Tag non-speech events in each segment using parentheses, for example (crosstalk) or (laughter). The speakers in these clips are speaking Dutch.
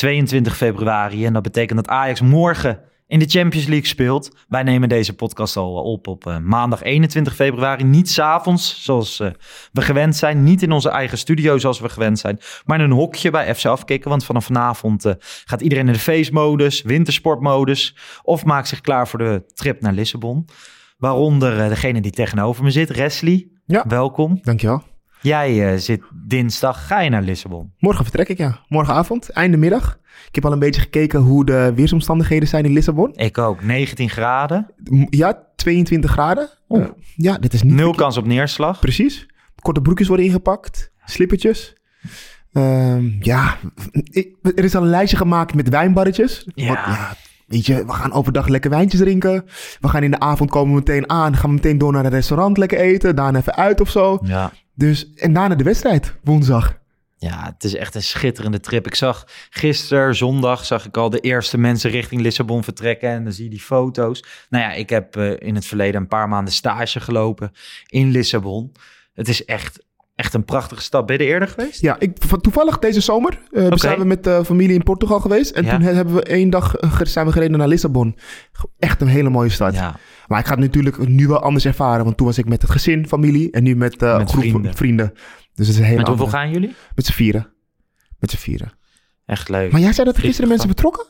22 februari en dat betekent dat Ajax morgen in de Champions League speelt. Wij nemen deze podcast al op op eh, maandag 21 februari. Niet s'avonds zoals eh, we gewend zijn. Niet in onze eigen studio zoals we gewend zijn. Maar in een hokje bij FC Afkikken. Want vanaf vanavond eh, gaat iedereen in de feestmodus, wintersportmodus. Of maakt zich klaar voor de trip naar Lissabon. Waaronder degene die tegenover me zit, Wesley. Ja. Welkom. Dankjewel. Jij zit dinsdag, ga je naar Lissabon? Morgen vertrek ik, ja. Morgenavond, einde middag. Ik heb al een beetje gekeken hoe de weersomstandigheden zijn in Lissabon. Ik ook. 19 graden. Ja, 22 graden. Eh, ja, dit is niet... Nul kans op neerslag. Precies. Korte broekjes worden ingepakt. Slippertjes. Ehm, ja, ik- er is al een lijstje gemaakt met wijnbarretjes. Ja. Want, ja, weet je, we gaan overdag lekker wijntjes drinken. We gaan in de avond komen we meteen aan. Gaan we meteen door naar een restaurant lekker eten. Daarna even uit of zo. Ja. Dus, en daarna de wedstrijd, woensdag. ja, het is echt een schitterende trip. Ik zag gisteren, zondag, zag ik al de eerste mensen richting Lissabon vertrekken. En dan zie je die foto's. Nou ja, ik heb eh, in het verleden een paar maanden stage gelopen in Lissabon. Het is echt, echt een prachtige stad. Ben je er eerder geweest? Ja, ik, van- toevallig deze zomer eh, Oké. zijn we met de familie in Portugal geweest. En Ja. toen he- hebben we één dag eh, zijn we gereden naar Lissabon. Echt een hele mooie stad. Ja. Maar ik ga het natuurlijk nu wel anders ervaren. Want toen was ik met het gezin, familie. En nu met, eh, Met een groep vrienden. vrienden. Dus het is een hele Met hoeveel andere- gaan jullie? Met z'n vieren. Met z'n vieren. Echt leuk. Maar jij zei dat er gisteren mensen vertrokken?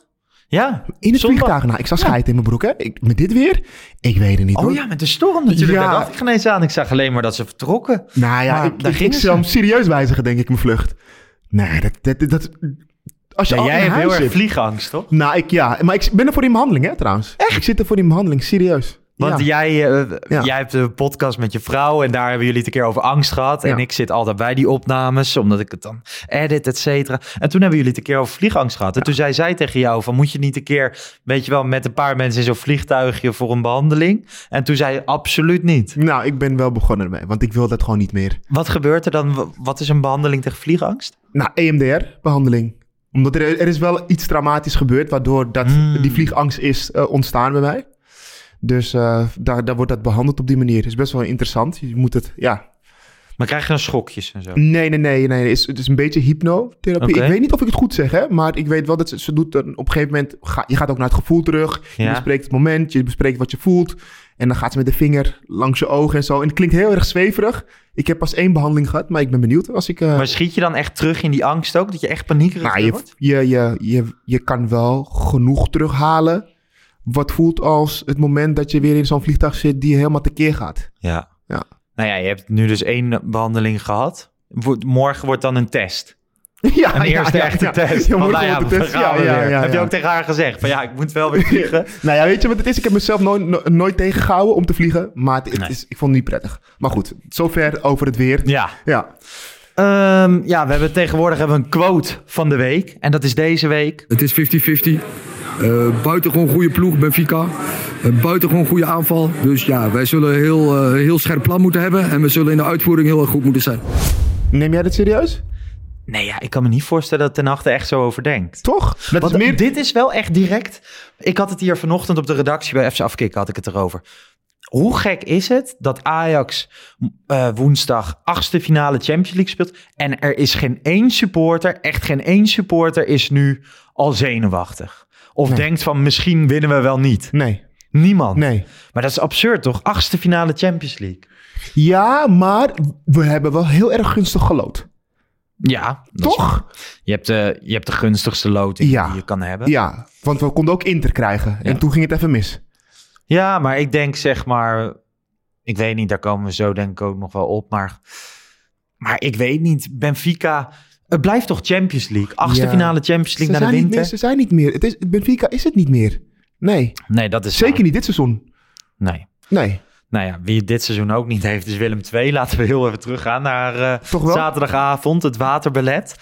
Ja, In het zondag. vliegtuig. Nou, ik zag scheid in mijn broek, hè. Ik, met dit weer? Ik weet het niet, Oh hoor. ja, met de storm natuurlijk. Ja. Daar dacht ik geen eens aan. Ik zag alleen maar dat ze vertrokken. Nou ja, Maar ik, daar ik, gingen ik ze. zou hem serieus wijzigen, denk ik, mijn vlucht. Nee, dat... dat, dat als je Ja, al jij hebt heel erg vliegangst, toch? Nou, ik, ja. Maar ik ben er voor in behandeling, hè, trouwens. Echt? Ik zit er voor in behandeling, serieus. Want ja. jij, eh, Ja. jij hebt een podcast met je vrouw en daar hebben jullie het een keer over angst gehad. En ik zit altijd bij die opnames, omdat ik het dan edit, et cetera. En toen hebben jullie het een keer over vliegangst gehad. En toen zei zij tegen jou van, moet je niet een keer, weet je wel, met een paar mensen in zo'n vliegtuigje voor een behandeling? En toen zei je, absoluut niet. Nou, ik ben wel begonnen ermee, want ik wil dat gewoon niet meer. Wat gebeurt er dan? Wat is een behandeling tegen vliegangst? Nou, EMDR-behandeling. Omdat er, er is wel iets traumatisch gebeurd, waardoor dat, Hmm. die vliegangst is eh, ontstaan bij mij. Dus eh, daar, daar wordt dat behandeld op die manier. Het is best wel interessant. Je moet het, ja. Maar krijg je dan schokjes en zo? Nee, nee, nee, nee. Het is, het is een beetje hypnotherapie. Ik weet niet of ik het goed zeg, hè. Maar ik weet wel dat ze, ze doet op een gegeven moment... Ga, je gaat ook naar het gevoel terug. Je Ja. bespreekt het moment. Je bespreekt wat je voelt. En dan gaat ze met de vinger langs je ogen en zo. En het klinkt heel erg zweverig. Ik heb pas één behandeling gehad, maar ik ben benieuwd als ik... eh, Maar schiet je dan echt terug in die angst ook? Dat je echt paniekerig Nou, je, wordt? je, je, je, je kan wel genoeg terughalen. Wat voelt als het moment dat je weer in zo'n vliegtuig zit die helemaal tekeer gaat. Ja. Ja. Nou ja, je hebt nu dus één behandeling gehad. Morgen wordt dan een test. (laughs) ja, Een eerste echte test. Ja, nou ja, test. Ja, we ja, ja, Heb je ook tegen haar gezegd? Van ja, ik moet wel weer (laughs) vliegen. nou ja, weet je wat het is? Ik heb mezelf nooit, no- nooit tegengehouden om te vliegen. Maar het, het Nee. is, ik vond het niet prettig. Maar goed, zover over het weer. ja. Ja. Ehm, ja, we hebben tegenwoordig hebben we een quote van de week. En dat is deze week. Het is 50-50. Eh buitengewoon goede ploeg, Benfica. Uh, buitengewoon goede aanval. Dus ja, wij zullen een heel, eh, heel scherp plan moeten hebben. En we zullen in de uitvoering heel erg goed moeten zijn. Neem jij dit serieus? Nee, ja, ik kan me niet voorstellen dat Ten Hag er echt zo over denkt. Toch? Dat Want is meer... dit is wel echt direct. Ik had het hier vanochtend op de redactie bij FC Afkikken had ik het erover. Hoe gek is het dat Ajax eh, woensdag achtste finale Champions League speelt en er is geen één supporter, echt geen één supporter is nu al zenuwachtig. Of Nee. denkt van misschien winnen we wel niet. Nee, Niemand. nee. Maar dat is absurd toch? Achtste finale Champions League. Ja, maar we hebben wel heel erg gunstig gelood. Ja, is. Toch? Je hebt, de, je hebt de gunstigste loting Ja. die je kan hebben. Ja, want we konden ook Inter krijgen. En toen ging het even mis. Ja, maar ik denk zeg maar... Ik weet niet, daar komen we zo denk ik ook nog wel op. Maar, maar ik weet niet, Benfica... Het blijft toch Champions League? Achtste Ja. finale Champions League naar de winter? meer, ze zijn niet meer. Het is, Benfica is het niet meer. Nee, Nee, dat is zeker waar. niet dit seizoen. Nee. Nee, Nou ja, wie het dit seizoen ook niet heeft, is Willem II. Laten we heel even teruggaan naar eh, zaterdagavond, het waterbelet.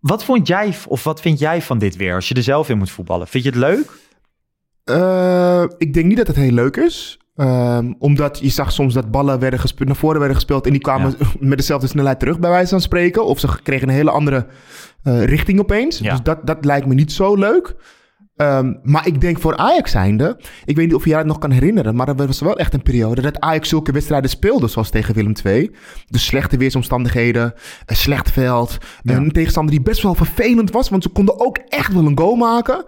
Wat vond jij, of wat vind jij van dit weer, als je er zelf in moet voetballen? Vind je het leuk? Eh, ik denk niet dat het heel leuk is. Ehm, omdat je zag soms dat ballen werden gespeeld, naar voren werden gespeeld en die kwamen (laughs) met dezelfde snelheid terug, bij wijze van spreken. Of ze kregen een hele andere eh, richting opeens. Ja. Dus dat, dat lijkt me niet zo leuk. Ehm, maar ik denk voor Ajax zijnde, ik weet niet of je het nog kan herinneren, maar er was wel echt een periode dat Ajax zulke wedstrijden speelde, zoals tegen Willem II. Dus slechte weersomstandigheden, een slecht veld, een tegenstander die best wel vervelend was, want ze konden ook echt wel een goal maken.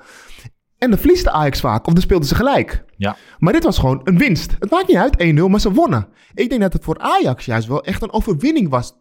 En dan verliest de Ajax vaak, of dan speelden ze gelijk. Ja. Maar dit was gewoon een winst. Het maakt niet uit, 1-0, maar ze wonnen. Ik denk dat het voor Ajax juist wel echt een overwinning was.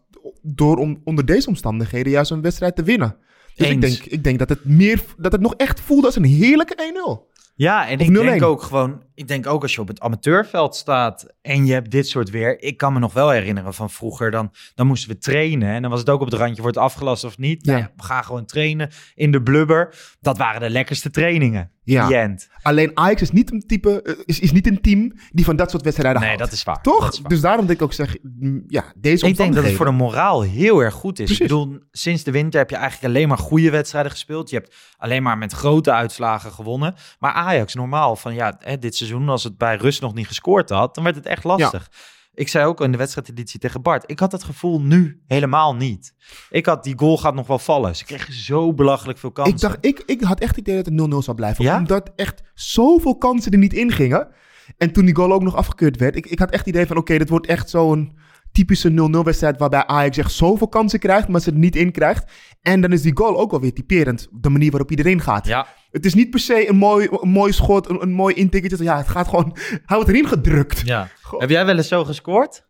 Door om, onder deze omstandigheden juist een wedstrijd te winnen. Dus ik denk, ik denk dat, het meer, dat het nog echt voelde als een heerlijke 1-0. Ja, en Of ik 0-1. denk ook gewoon, ik denk ook als je op het amateurveld staat en je hebt dit soort weer. Ik kan me nog wel herinneren van vroeger, dan, dan moesten we trainen. En dan was het ook op het randje, wordt het afgelast of niet? Nou Ja. ja, we gaan gewoon trainen in de blubber. Dat waren de lekkerste trainingen. Ja. Alleen Ajax is niet een type, eh, is, is niet een team die van dat soort wedstrijden Nee, houdt. dat is waar. Toch? Is waar. Dus daarom denk ik ook zeg, mm, ja, deze Ik denk dat het voor de moraal heel erg goed is. Precies. Ik bedoel, sinds de winter heb je eigenlijk alleen maar goede wedstrijden gespeeld. Je hebt alleen maar met grote uitslagen gewonnen. Maar Ajax normaal van ja, hè, dit seizoen als het bij rust nog niet gescoord had, dan werd het echt lastig. Ik zei ook in de wedstrijdeditie tegen Bart, ik had het gevoel nu helemaal niet. Ik had die goal gaat nog wel vallen. Ze kregen zo belachelijk veel kansen. Ik dacht, ik, ik had echt het idee dat het 0-0 zou blijven. Ja? Omdat echt zoveel kansen er niet in gingen. En toen die goal ook nog afgekeurd werd, ik, ik had echt het idee van, oké, dit wordt echt zo'n typische 0-0 wedstrijd waarbij Ajax echt zoveel kansen krijgt, maar ze er niet in krijgt. En dan is die goal ook wel weer typerend, de manier waarop iedereen gaat. Ja, Het is niet per se een mooi, een mooi schot, een, een mooi intikketje. Ja, het gaat gewoon, hij wordt erin gedrukt. ja. Heb jij wel eens zo gescoord?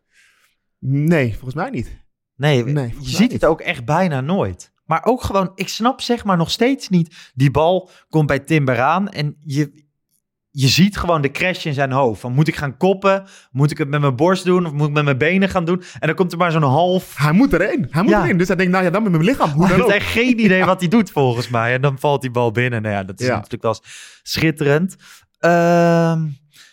Nee, volgens mij niet. Nee, Nee, je ziet niet. het ook echt bijna nooit. Maar ook gewoon, ik snap zeg maar nog steeds niet. Die bal komt bij Timber aan en je, je ziet gewoon de crash in zijn hoofd. Van moet ik gaan koppen? Moet ik het met mijn borst doen? Of moet ik met mijn benen gaan doen? En dan komt er maar zo'n half... Hij moet erin, hij moet Ja. erin. Dus hij denkt, nou ja, dan met mijn lichaam. Hoe Hij dan heeft geen idee wat hij doet volgens mij. En dan valt die bal binnen. Nou ja, dat is Ja. natuurlijk wel schitterend. Ehm,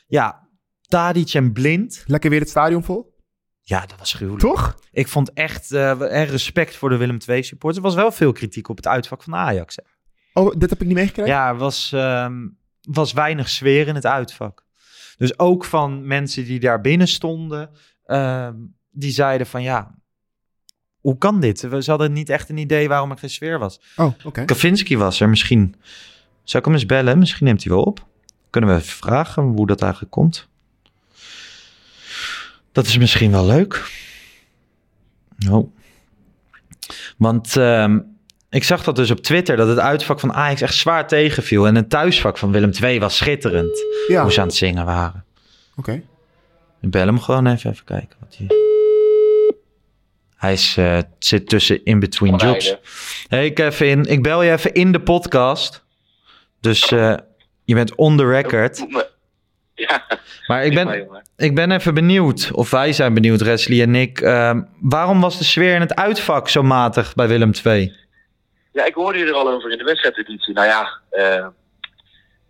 ja, Tadic en Blind. Lekker weer het stadion vol. Ja, dat was gruwelijk. Toch? Ik vond echt eh, respect voor de Willem II supporters. Er was wel veel kritiek op het uitvak van Ajax. hè. Oh, dit heb ik niet meegekregen? Ja, er was, ehm, was weinig sfeer in het uitvak. Dus ook van mensen die daar binnen stonden, ehm, die zeiden van ja, hoe kan dit? We ze hadden niet echt een idee waarom er geen sfeer was. Oh, oké. Kavinski was er misschien. Zou ik hem eens bellen? Misschien neemt hij wel op. Kunnen we even vragen hoe dat eigenlijk komt? Dat is misschien wel leuk. Oh. Want ehm, ik zag dat dus op Twitter dat het uitvak van Ajax echt zwaar tegenviel. En het thuisvak van Willem II was schitterend. Ja, Hoe oké. ze aan het zingen waren. Ik bel hem gewoon even, even kijken. Wat hij... hij is, eh, zit tussen in between jobs. Hey Kevin, ik bel je even in de podcast. Dus eh, je bent on the record. Ja, Maar ik ben, ik ben even benieuwd, of wij zijn benieuwd, Wesley en ik. ehm, waarom was de sfeer in het uitvak zo matig bij Willem II? Ja, ik hoorde je er al over in de wedstrijdeditie. Nou ja, eh,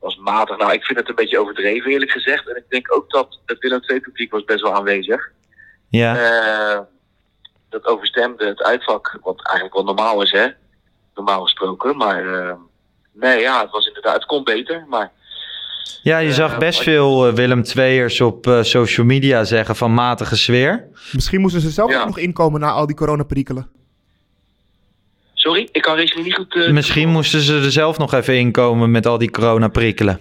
was matig. Nou, ik vind het een beetje overdreven eerlijk gezegd. En ik denk ook dat het Willem II publiek was best wel aanwezig. Ja, Eh, dat overstemde het uitvak, wat eigenlijk wel normaal is, hè? Normaal gesproken. Maar eh, nee, ja, het was inderdaad, het kon beter. Maar ja je zag best veel Willem II'ers op eh, social media zeggen van matige sfeer. Misschien moesten ze zelf Ja. ook nog inkomen na al die coronaperikelen. Sorry, ik kan Racing niet goed... eh, Misschien moesten ze er zelf nog even inkomen met al die coronaprikkelen.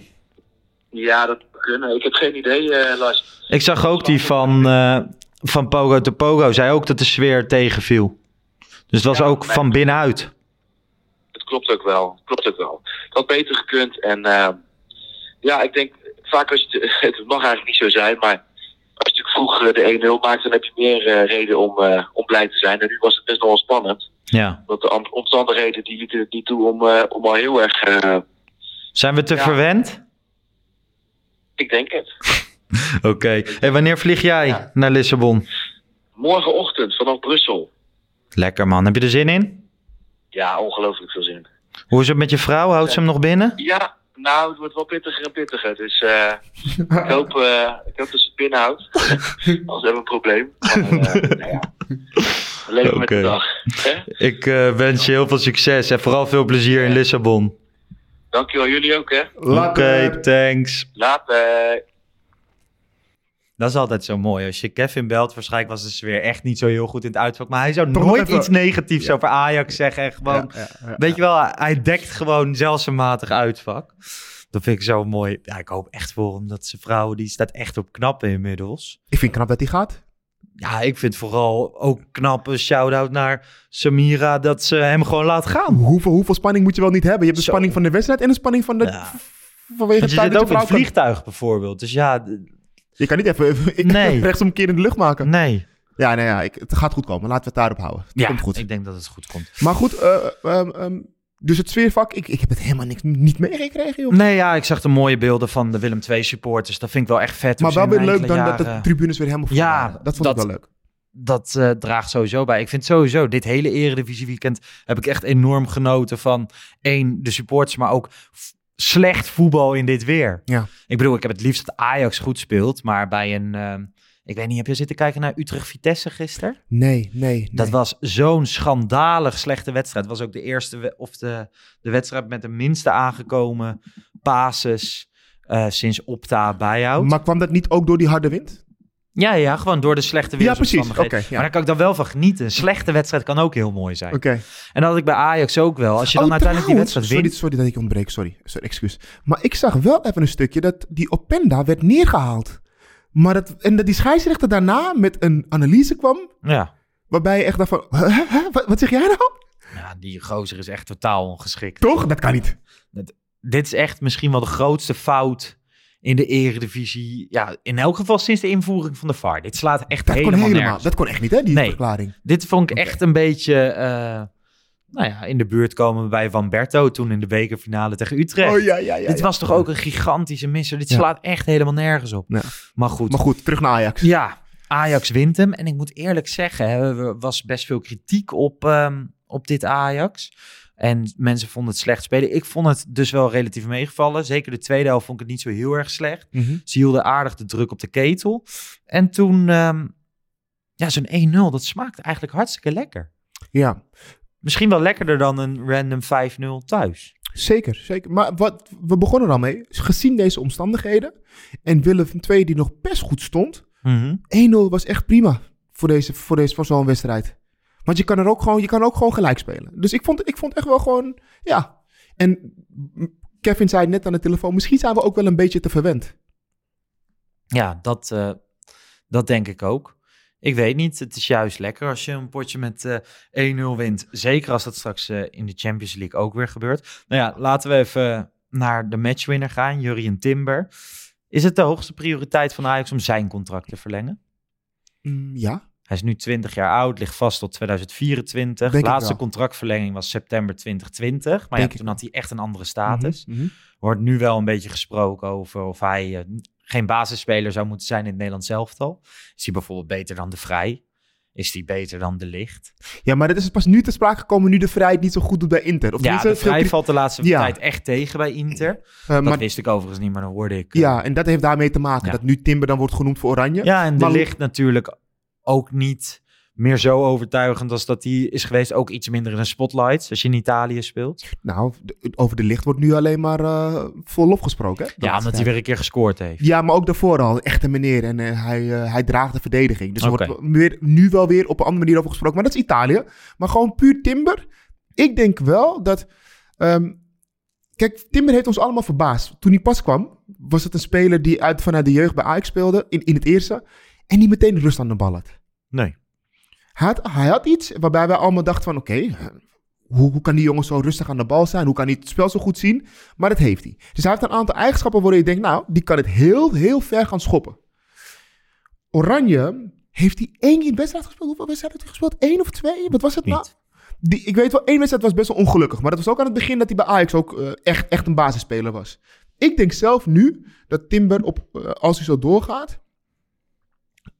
Ja, dat kunnen. Ik heb geen idee, eh Lars. Ik zag ook die van, eh, van Pogo to Pogo. Zei ook dat de sfeer tegenviel. Dus het was Ja, ook van binnenuit. Het klopt ook wel. Het klopt ook wel. Het had beter gekund. En ja, ik denk vaak als je het, (laughs) het mag eigenlijk niet zo zijn, maar als je vroeg de 1-0 maakt, dan heb je meer reden om, eh, om blij te zijn. En nu was het best wel spannend. Ja. Want de omstandigheden die lieten het niet toe om, eh, om al heel erg. eh, Zijn we te Ja. verwend? ik denk het. (laughs) Oké. En wanneer vlieg jij Ja. naar Lissabon? Morgenochtend vanaf Brussel. Lekker man. Heb je er zin in? Ja, ongelooflijk veel zin. Hoe is het met je vrouw? Houdt ze hem nog binnen? Ja, nou, het wordt wel pittiger en pittiger. Dus eh, (laughs) ik, hoop, eh, ik hoop dat ze het binnenhoudt. (laughs) Anders hebben we een probleem. Maar, eh, nou ja. Met de dag. Hè? Ik eh, wens je heel veel succes en vooral veel plezier in Lissabon. Dankjewel, jullie ook hè. Oké, thanks. Later. Dat is altijd zo mooi. Als je Kevin belt, waarschijnlijk was de sfeer echt niet zo heel goed in het uitvak. Maar hij zou Toch nooit even- iets negatiefs over Ajax zeggen. En gewoon, Ja, ja, ja. weet je wel, hij dekt gewoon zelfs een matig uitvak. Dat vind ik zo mooi. Ja, ik hoop echt voor hem dat zijn vrouw, die staat echt op knappen inmiddels. Ik vind knap dat hij gaat. Ja, ik vind vooral ook knap een shout-out naar Samira dat ze hem gewoon laat gaan. Hoeveel, hoeveel spanning moet je wel niet hebben? Je hebt de Zo. spanning van de wedstrijd en de spanning van de... Ja. Vanwege het feit dat ook je het kan- vliegtuig bijvoorbeeld. Dus ja, Je kan niet even, (laughs) even ik, Nee. rechtsomkeer in de lucht maken. nee. Ja, nee, ja, ik, het gaat goed komen. Laten we het daarop houden. Het Ja, komt goed. ik denk dat het goed komt. Maar goed, ehm, dus het sfeervak, ik, ik heb het helemaal niks, niet meegekregen, joh. Nee, ja, ik zag de mooie beelden van de Willem II supporters. Dat vind ik wel echt vet. maar wel weer leuk dan dat de tribunes weer helemaal vol Ja, waren. Dat vond ik wel leuk. dat eh, draagt sowieso bij. Ik vind sowieso, dit hele Eredivisie weekend heb ik echt enorm genoten van één, de supporters, maar ook slecht voetbal in dit weer. Ja. Ik bedoel, ik heb het liefst dat Ajax goed speelt, maar bij een, ehm, ik weet niet, heb je zitten kijken naar Utrecht-Vitesse gisteren? Nee, nee, nee. Dat was zo'n schandalig slechte wedstrijd. Het was ook de eerste, we- of de, de wedstrijd met de minste aangekomen basis eh, sinds Opta bijhoudt. Maar kwam dat niet ook door die harde wind? Ja, ja, gewoon door de slechte Ja, precies. ja. Maar daar kan ik dan wel van genieten. Een slechte wedstrijd kan ook heel mooi zijn. Oké. En dat had ik bij Ajax ook wel. Als je dan Oh, uiteindelijk die wedstrijd sorry, wint. sorry dat ik ontbreek, sorry. sorry. Excuus. Maar ik zag wel even een stukje dat die Openda werd neergehaald. Maar dat, en dat die scheidsrechter daarna met een analyse kwam, Ja. waarbij je echt dacht van, huh, huh, huh, wat, wat zeg jij nou? ja, die gozer is echt totaal ongeschikt. Toch? Dat kan niet. Dit is echt misschien wel de grootste fout in de eredivisie. Ja, in elk geval sinds de invoering van de VAR. Dit slaat echt Dat kon helemaal, helemaal. nergens. Dat kon echt niet, hè, die Nee. verklaring. Dit vond ik echt een beetje... eh, nou ja, in de buurt komen bij Van Berto toen in de bekerfinale tegen Utrecht. Oh ja, ja, ja. Dit was toch ook een gigantische misser. Dit slaat echt helemaal nergens op. Ja. Maar goed. Maar goed, terug naar Ajax. Ja, Ajax wint hem. En ik moet eerlijk zeggen, er was best veel kritiek op, ehm, op dit Ajax. En mensen vonden het slecht spelen. Ik vond het dus wel relatief meegevallen. Zeker de tweede helft vond ik het niet zo heel erg slecht. Mhm. Ze hielden aardig de druk op de ketel. En toen, ehm, ja, zo'n 1-0, dat smaakt eigenlijk hartstikke lekker. Ja, Misschien wel lekkerder dan een random 5-0 thuis. zeker, zeker. Maar wat, we begonnen al mee. Gezien deze omstandigheden en Willem II die nog best goed stond, 1-0 was echt prima voor, deze, voor, deze, voor zo'n wedstrijd. Want je kan er ook gewoon, je kan ook gewoon gelijk spelen. Dus ik vond, ik vond echt wel gewoon, ja. En Kevin zei net aan de telefoon, misschien zijn we ook wel een beetje te verwend. Ja, dat, eh, dat denk ik ook. Ik weet niet, het is juist lekker als je een potje met eh 1-0 wint. Zeker als dat straks eh, in de Champions League ook weer gebeurt. Nou ja, laten we even naar de matchwinner gaan, Jurien Timber. Is het de hoogste prioriteit van Ajax om zijn contract te verlengen? Mm, ja, Hij is nu 20 jaar oud, ligt vast tot 2024. Denk ik Laatste contractverlenging was september 2020. Maar ja, toen had hij echt een andere status. Mhm. Wordt nu wel een beetje gesproken over of hij eh, geen basisspeler zou moeten zijn in het Nederlands elftal. Is hij bijvoorbeeld beter dan de Vrij? Is hij beter dan de Licht? Ja, maar dat is pas nu te sprake gekomen nu de vrijheid niet zo goed doet bij Inter. Of Ja, de Vrij valt de laatste Ja. tijd echt tegen bij Inter. Eh, Dat maar, wist ik overigens niet, maar dan hoorde ik. eh, ja, en dat heeft daarmee te maken. Ja. Dat nu Timber dan wordt genoemd voor Oranje. ja, en de Maar- Licht natuurlijk ook niet meer zo overtuigend als dat hij is geweest. Ook iets minder in de spotlights als je in Italië speelt. Nou, de- over de licht wordt nu alleen maar eh vol lof gesproken. Hè? de Ja, omdat hij weer een keer gescoord heeft. Ja, maar ook daarvoor al. Echt een meneer. En eh, hij, eh, hij draagt de verdediging. Dus er wordt weer, nu wel weer op een andere manier over gesproken. Maar dat is Italië. Maar gewoon puur Timber. Ik denk wel dat... ehm, kijk, Timber heeft ons allemaal verbaasd. Toen hij pas kwam, was het een speler die uit, vanuit de jeugd bij Ajax speelde, in, in het eerste, en die meteen rust aan de bal had. Nee. Hij had, hij had iets waarbij wij allemaal dachten van, oké, hoe, hoe kan die jongen zo rustig aan de bal zijn? Hoe kan hij het spel zo goed zien? Maar dat heeft hij. Dus hij heeft een aantal eigenschappen waarin je denkt, nou, die kan het heel, heel ver gaan schoppen. Oranje heeft hij één wedstrijd gespeeld. Hoeveel wedstrijden heeft hij gespeeld? Eén of twee? Wat was het nou? Die, ik weet wel, één wedstrijd was best wel ongelukkig. Maar dat was ook aan het begin dat hij bij Ajax ook eh, echt, echt een basisspeler was. Ik denk zelf nu dat Timber, op, eh, als hij zo doorgaat...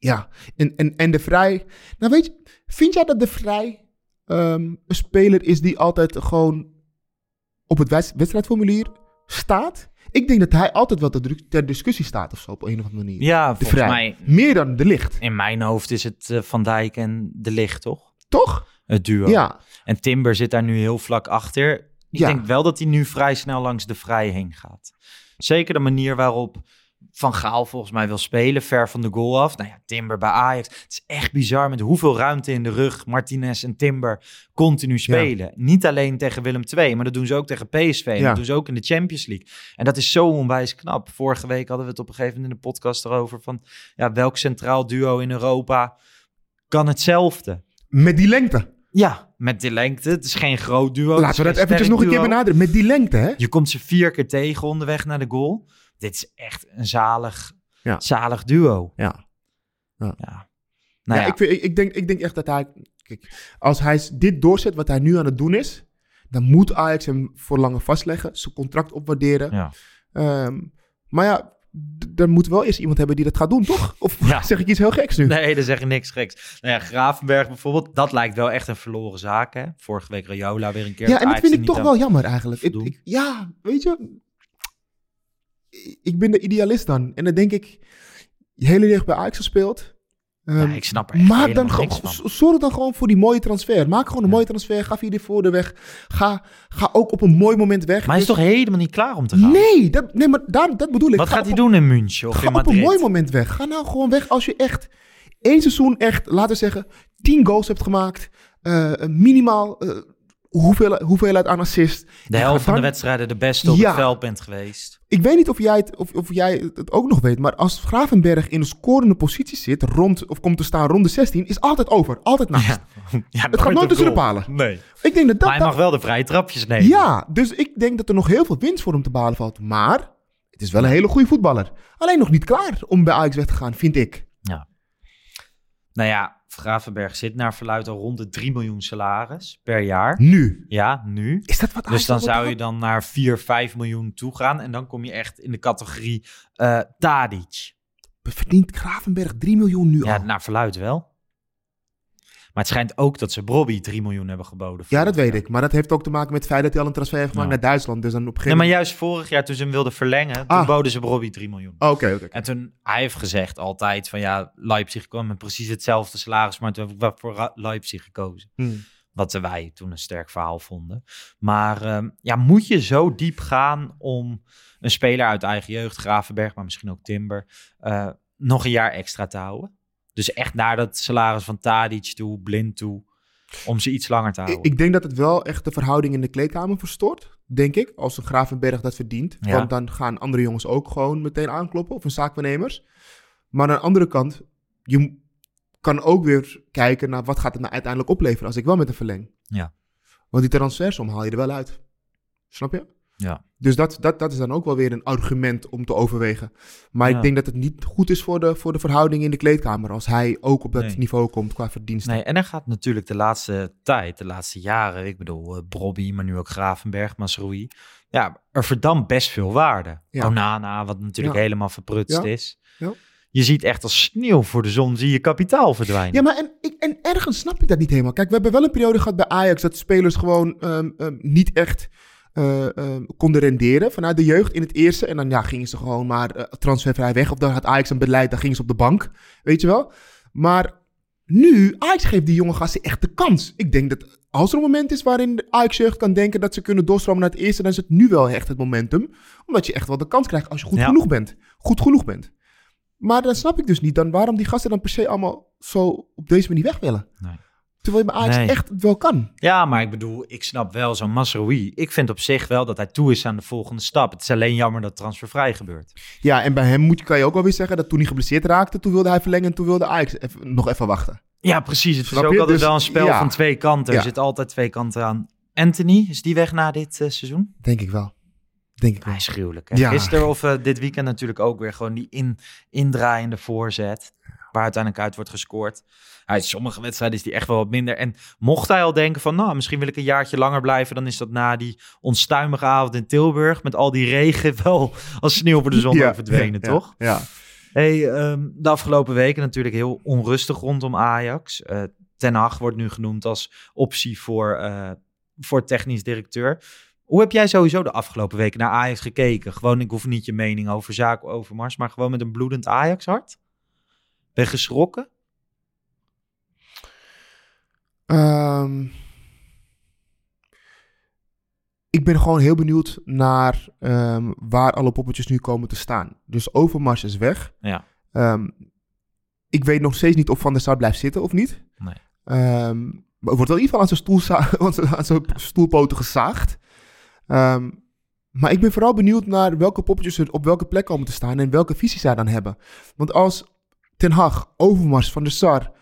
Ja, en, en, en de Vrij... Nou weet je, vind jij dat de Vrij ehm, een speler is die altijd gewoon op het wedst- wedstrijdformulier staat? Ik denk dat hij altijd wel ter, discussie staat of zo op een of andere manier. Ja, de volgens Vrij. mij- Meer dan de licht. In mijn hoofd is het eh, Van Dijk en De Licht, toch? Toch? Het duo. Ja. En Timber zit daar nu heel vlak achter. Ik Ja. denk wel dat hij nu vrij snel langs de vrij heen gaat. Zeker de manier waarop Van Gaal volgens mij wil spelen, ver van de goal af. Nou ja, Timber bij Ajax. Het is echt bizar met hoeveel ruimte in de rug Martinez en Timber continu spelen. Niet alleen tegen Willem II, maar dat doen ze ook tegen PSV. En Ja. dat doen ze ook in de Champions League. En dat is zo onwijs knap. Vorige week hadden we het op een gegeven moment in de podcast erover van... Ja, welk centraal duo in Europa kan hetzelfde? Met die lengte. Ja, met die lengte. Het is geen groot duo. Laten we dat eventjes nog een keer benaderen. Met die lengte, hè? Je komt ze vier keer tegen onderweg naar de goal. Dit is echt een zalig, Ja. zalig duo. Ja. Ja. Nou ja, ja, Ik, vind- ik, ik, denk, ik denk echt dat hij... Kijk, als hij dit doorzet wat hij nu aan het doen is... dan moet Ajax hem voor langer vastleggen. Zijn contract opwaarderen. Ja. Ehm, maar ja, dan moet wel eerst iemand hebben die dat gaat doen, toch? Of Ja. (laughs) zeg ik iets heel geks nu? Nee, dan zeg je niks geks. Nou ja, Gravenberg bijvoorbeeld, dat lijkt wel echt een verloren zaak. Hè? Vorige week Rayola weer een keer. ja, en dat vind ik toch wel jammer eigenlijk. Ik, ik- ja, weet je... Ik ben de idealist dan. En dan denk ik... Je hele jeugd bij Ajax gespeeld. Ehm, Ja, ik snap er Maak dan gewoon, zorg dan gewoon voor die mooie transfer. Maak gewoon een mooie transfer. Ga via de voordeur Ga, ga ook op een mooi moment weg. Maar hij is Dus- toch helemaal niet klaar om te gaan? Nee, dat, nee maar daar, dat bedoel ik. Wat Ga gaat hij doen in München of Ga in op een Madrid? mooi moment weg. Ga nou gewoon weg als je echt één seizoen echt, laten we zeggen, tien goals hebt gemaakt. eh, minimaal eh, hoeveel, hoeveelheid aan assist. De helft van de wedstrijden de beste op Ja. het veld bent geweest. Ik weet niet of jij, het, of, of jij het ook nog weet, maar als Gravenberg in een scorende positie zit, rond, of komt te staan rond de 16, is altijd over. Altijd naast. Ja, (laughs) het gaat nooit tussen de palen. Nee. Ik denk dat dat... Maar hij mag wel de vrije trapjes nemen. Ja, dus ik denk dat er nog heel veel winst voor hem te behalen valt. Maar het is wel een hele goede voetballer. Alleen nog niet klaar om bij Ajax weg te gaan, vind ik. Ja. Nou ja, Gravenberg zit naar verluid al rond de 3 miljoen salaris per jaar. Nu. Ja, nu. Is dat wat Dus dan zou je dan naar 4, 5 miljoen toe gaan. En dan kom je echt in de categorie eh Tadic. Verdient Gravenberg 3 miljoen nu Ja, al? naar verluid wel. Maar het schijnt ook dat ze Bobby 3 miljoen hebben geboden. Ja, dat weet ik. Maar dat heeft ook te maken met het feit dat hij al een transfer heeft gemaakt naar Duitsland. Dus dan op een Nee, gegeven maar juist vorig jaar toen ze hem wilden verlengen, toen Ah. boden ze Bobby 3 miljoen. Oh, Oké, oké. En toen, hij heeft gezegd altijd van ja, Leipzig kwam met precies hetzelfde salaris, maar toen heb ik wel voor Leipzig gekozen. Hmm. Wat wij toen een sterk verhaal vonden. Maar ehm, ja, moet je zo diep gaan om een speler uit eigen jeugd, Gravenberg, maar misschien ook Timber, eh, nog een jaar extra te houden? Dus echt naar dat salaris van Tadic toe, blind toe, om ze iets langer te houden. ik denk dat het wel echt de verhouding in de kleedkamer verstoort. Denk ik. Als een Gravenberg dat verdient. Ja. Want dan gaan andere jongens ook gewoon meteen aankloppen. Of een zaakwaarnemers. Maar aan de andere kant. Je kan ook weer kijken naar wat gaat het nou uiteindelijk opleveren. Als ik wel met een verleng. Ja. Want die transfersom haal je er wel uit. Snap je? Ja. Dus dat, dat, dat is dan ook wel weer een argument om te overwegen. Maar Ja. ik denk dat het niet goed is voor de, voor de verhouding in de kleedkamer. Als hij ook op dat Nee. niveau komt qua verdiensten. Nee, en er gaat natuurlijk de laatste tijd, de laatste jaren, ik bedoel, uh, Brobby, maar nu ook Gravenberg, Masroei. Ja, er verdampt best veel waarde. Ja. Onana, wat natuurlijk Ja. helemaal verprutst is. Ja. Je ziet echt als sneeuw voor de zon, zie je kapitaal verdwijnen. Ja, maar en, ik, en ergens snap ik dat niet helemaal. Kijk, we hebben wel een periode gehad bij Ajax dat spelers gewoon ehm, ehm, niet echt eh, ehm, konden renderen vanuit de jeugd in het eerste. En dan ja, gingen ze gewoon maar eh, transfervrij weg. Of dan had Ajax een beleid, dan gingen ze op de bank. Weet je wel? Maar nu, Ajax geeft die jonge gasten echt de kans. Ik denk dat als er een moment is waarin de Ajax-jeugd kan denken dat ze kunnen doorstromen naar het eerste, dan is het nu wel echt het momentum. Omdat je echt wel de kans krijgt als je goed Ja. genoeg bent. Goed genoeg bent. Maar dan snap ik dus niet dan waarom die gasten dan per se allemaal zo op deze manier weg willen. Nee. Terwijl je bij Ajax Nee. echt wel kan. Ja, maar ik bedoel, ik snap wel zo'n Masrowi. Ik vind op zich wel dat hij toe is aan de volgende stap. Het is alleen jammer dat transfervrij gebeurt. Ja, en bij hem moet, kan je ook wel weer zeggen dat toen hij geblesseerd raakte, toen wilde hij verlengen en toen wilde Ajax even, nog even wachten. Ja, precies. Het Snap is ook je? altijd Dus, wel een spel ja. van twee kanten. Er Ja. zit altijd twee kanten aan. Anthony, is die weg na dit eh, seizoen? Denk ik wel. Denk ik wel. Hij is gruwelijk. Hè? Ja. Gisteren of eh, dit weekend natuurlijk ook weer gewoon die in, indraaiende voorzet. Waar uiteindelijk uit wordt gescoord. Hij, sommige wedstrijden is die echt wel wat minder. En mocht hij al denken van, nou, misschien wil ik een jaartje langer blijven. Dan is dat na die onstuimige avond in Tilburg. Met al die regen (laughs) wel als sneeuw voor de zon Ja, verdwenen, ja, toch? Ja. Hey, ehm, de afgelopen weken natuurlijk heel onrustig rondom Ajax. Eh Ten Hag wordt nu genoemd als optie voor, eh, voor technisch directeur. Hoe heb jij sowieso de afgelopen weken naar Ajax gekeken? Gewoon, ik hoef niet je mening over zaken over Mars, maar gewoon met een bloedend Ajax-hart? Ben je geschrokken? Ehm, ik ben gewoon heel benieuwd naar ehm, waar alle poppetjes nu komen te staan. Dus Overmars is weg. Ja. Ehm, ik weet nog steeds niet of Van der Sar blijft zitten of niet. Nee. Maar er wordt wel in ieder geval aan zijn, stoel (laughs) aan zijn- stoelpoten gezaagd. Maar ik ben vooral benieuwd naar welke poppetjes er op welke plek komen te staan en welke visies zij dan hebben. Want als Ten Hag, Overmars, Van der Sar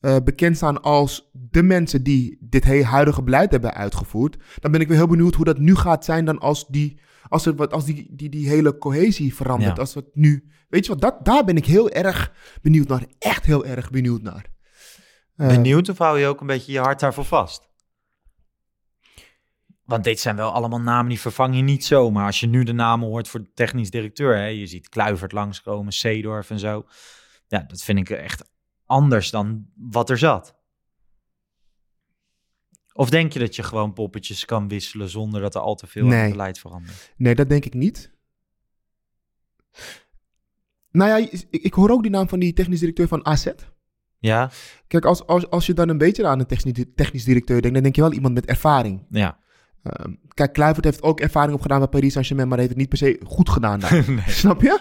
eh, bekend staan als de mensen die dit hele huidige beleid hebben uitgevoerd, dan ben ik weer heel benieuwd hoe dat nu gaat zijn dan als die, als er wat, als die, die, die hele cohesie verandert. Ja. Als het nu, weet je wat, dat, daar ben ik heel erg benieuwd naar. Echt heel erg benieuwd naar. Eh, Benieuwd of hou je ook een beetje je hart daarvoor vast? Want dit zijn wel allemaal namen die vervang je niet zomaar. Als je nu de namen hoort voor de technisch directeur, hè, je ziet Kluivert langskomen, Seedorf en zo. Ja, dat vind ik echt anders dan wat er zat. Of denk je dat je gewoon poppetjes kan wisselen zonder dat er al te veel aan Nee. het beleid verandert? Nee, dat denk ik niet. Nou ja, ik, ik hoor ook die naam van die technisch directeur van AZ. Ja, Kijk, als, als, als je dan een beetje aan een technisch, technisch directeur denkt, dan denk je wel iemand met ervaring. ja. Ehm, kijk, Kluivert heeft ook ervaring opgedaan bij Paris Saint-Germain, maar heeft het niet per se goed gedaan daar. (laughs) Snap je?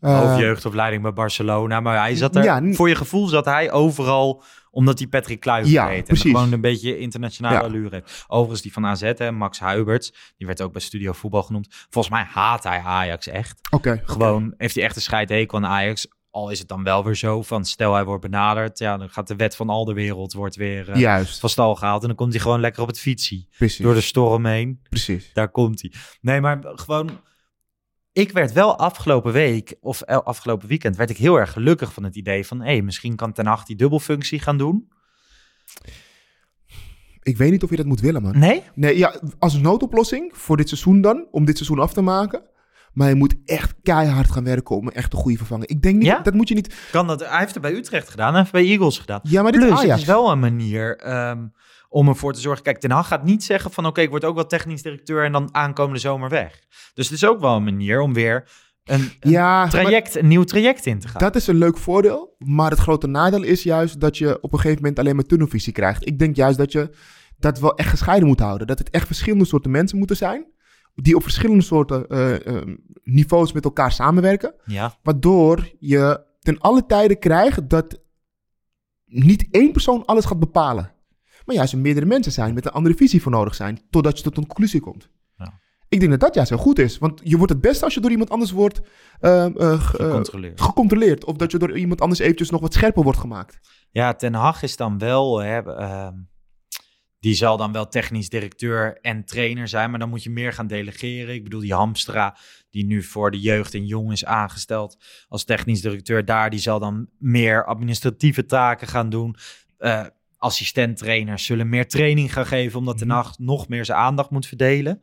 Eh, Hoofdjeugdopleiding bij Barcelona. Maar hij zat er, ja, voor je gevoel zat hij overal omdat hij Patrick Kluivert Ja, heet. En gewoon een beetje internationale Ja. allure heeft. Overigens die van AZ, hè, Max Huibert. Die werd ook bij Studio Voetbal genoemd. Volgens mij haat hij Ajax echt. Oké. Gewoon heeft hij echt een scheidhekel aan Ajax. Al is het dan wel weer zo van stel hij wordt benaderd. Ja, dan gaat de wet van al de wereld wordt weer Juist, van stal gehaald. En dan komt hij gewoon lekker op het fietsie. precies. Door de storm heen. Precies. Daar komt hij. Nee, maar gewoon. Ik werd wel afgelopen week of afgelopen weekend werd ik heel erg gelukkig van het idee van, hé, hey, misschien kan Ten Hag die dubbelfunctie gaan doen. Ik weet niet of je dat moet willen, man. Nee? Nee, ja, als noodoplossing voor dit seizoen dan, om dit seizoen af te maken. Maar je moet echt keihard gaan werken om een echt een goede vervanger. Ik denk niet, Ja? dat moet je niet... Kan dat? Hij heeft het bij Utrecht gedaan, hij heeft het bij Eagles gedaan. Ja, maar dit Plus, het is wel een manier ehm, om ervoor te zorgen. Kijk, Ten Hag gaat niet zeggen van, oké, ik word ook wel technisch directeur en dan aankomende zomer weg. Dus het is ook wel een manier om weer een, een Ja, traject, een nieuw traject in te gaan. dat is een leuk voordeel. Maar het grote nadeel is juist dat je op een gegeven moment alleen maar tunnelvisie krijgt. Ik denk juist dat je dat wel echt gescheiden moet houden. Dat het echt verschillende soorten mensen moeten zijn. Die op verschillende soorten eh, eh, niveaus met elkaar samenwerken. Ja, Waardoor je ten alle tijden krijgt dat niet één persoon alles gaat bepalen. Maar juist er meerdere mensen zijn met een andere visie voor nodig zijn. Totdat je tot een conclusie komt. Ja. Ik denk dat dat juist heel goed is. Want je wordt het beste als je door iemand anders wordt eh, eh, gecontroleerd. gecontroleerd. Of dat je door iemand anders eventjes nog wat scherper wordt gemaakt. Ja, Ten Hag is dan wel, hè, ehm, die zal dan wel technisch directeur en trainer zijn, maar dan moet je meer gaan delegeren. Ik bedoel, die Hamstra, die nu voor de jeugd en jong is aangesteld als technisch directeur daar, die zal dan meer administratieve taken gaan doen. Assistenttrainers zullen meer training gaan geven, omdat Ten Hag nog meer zijn aandacht moet verdelen.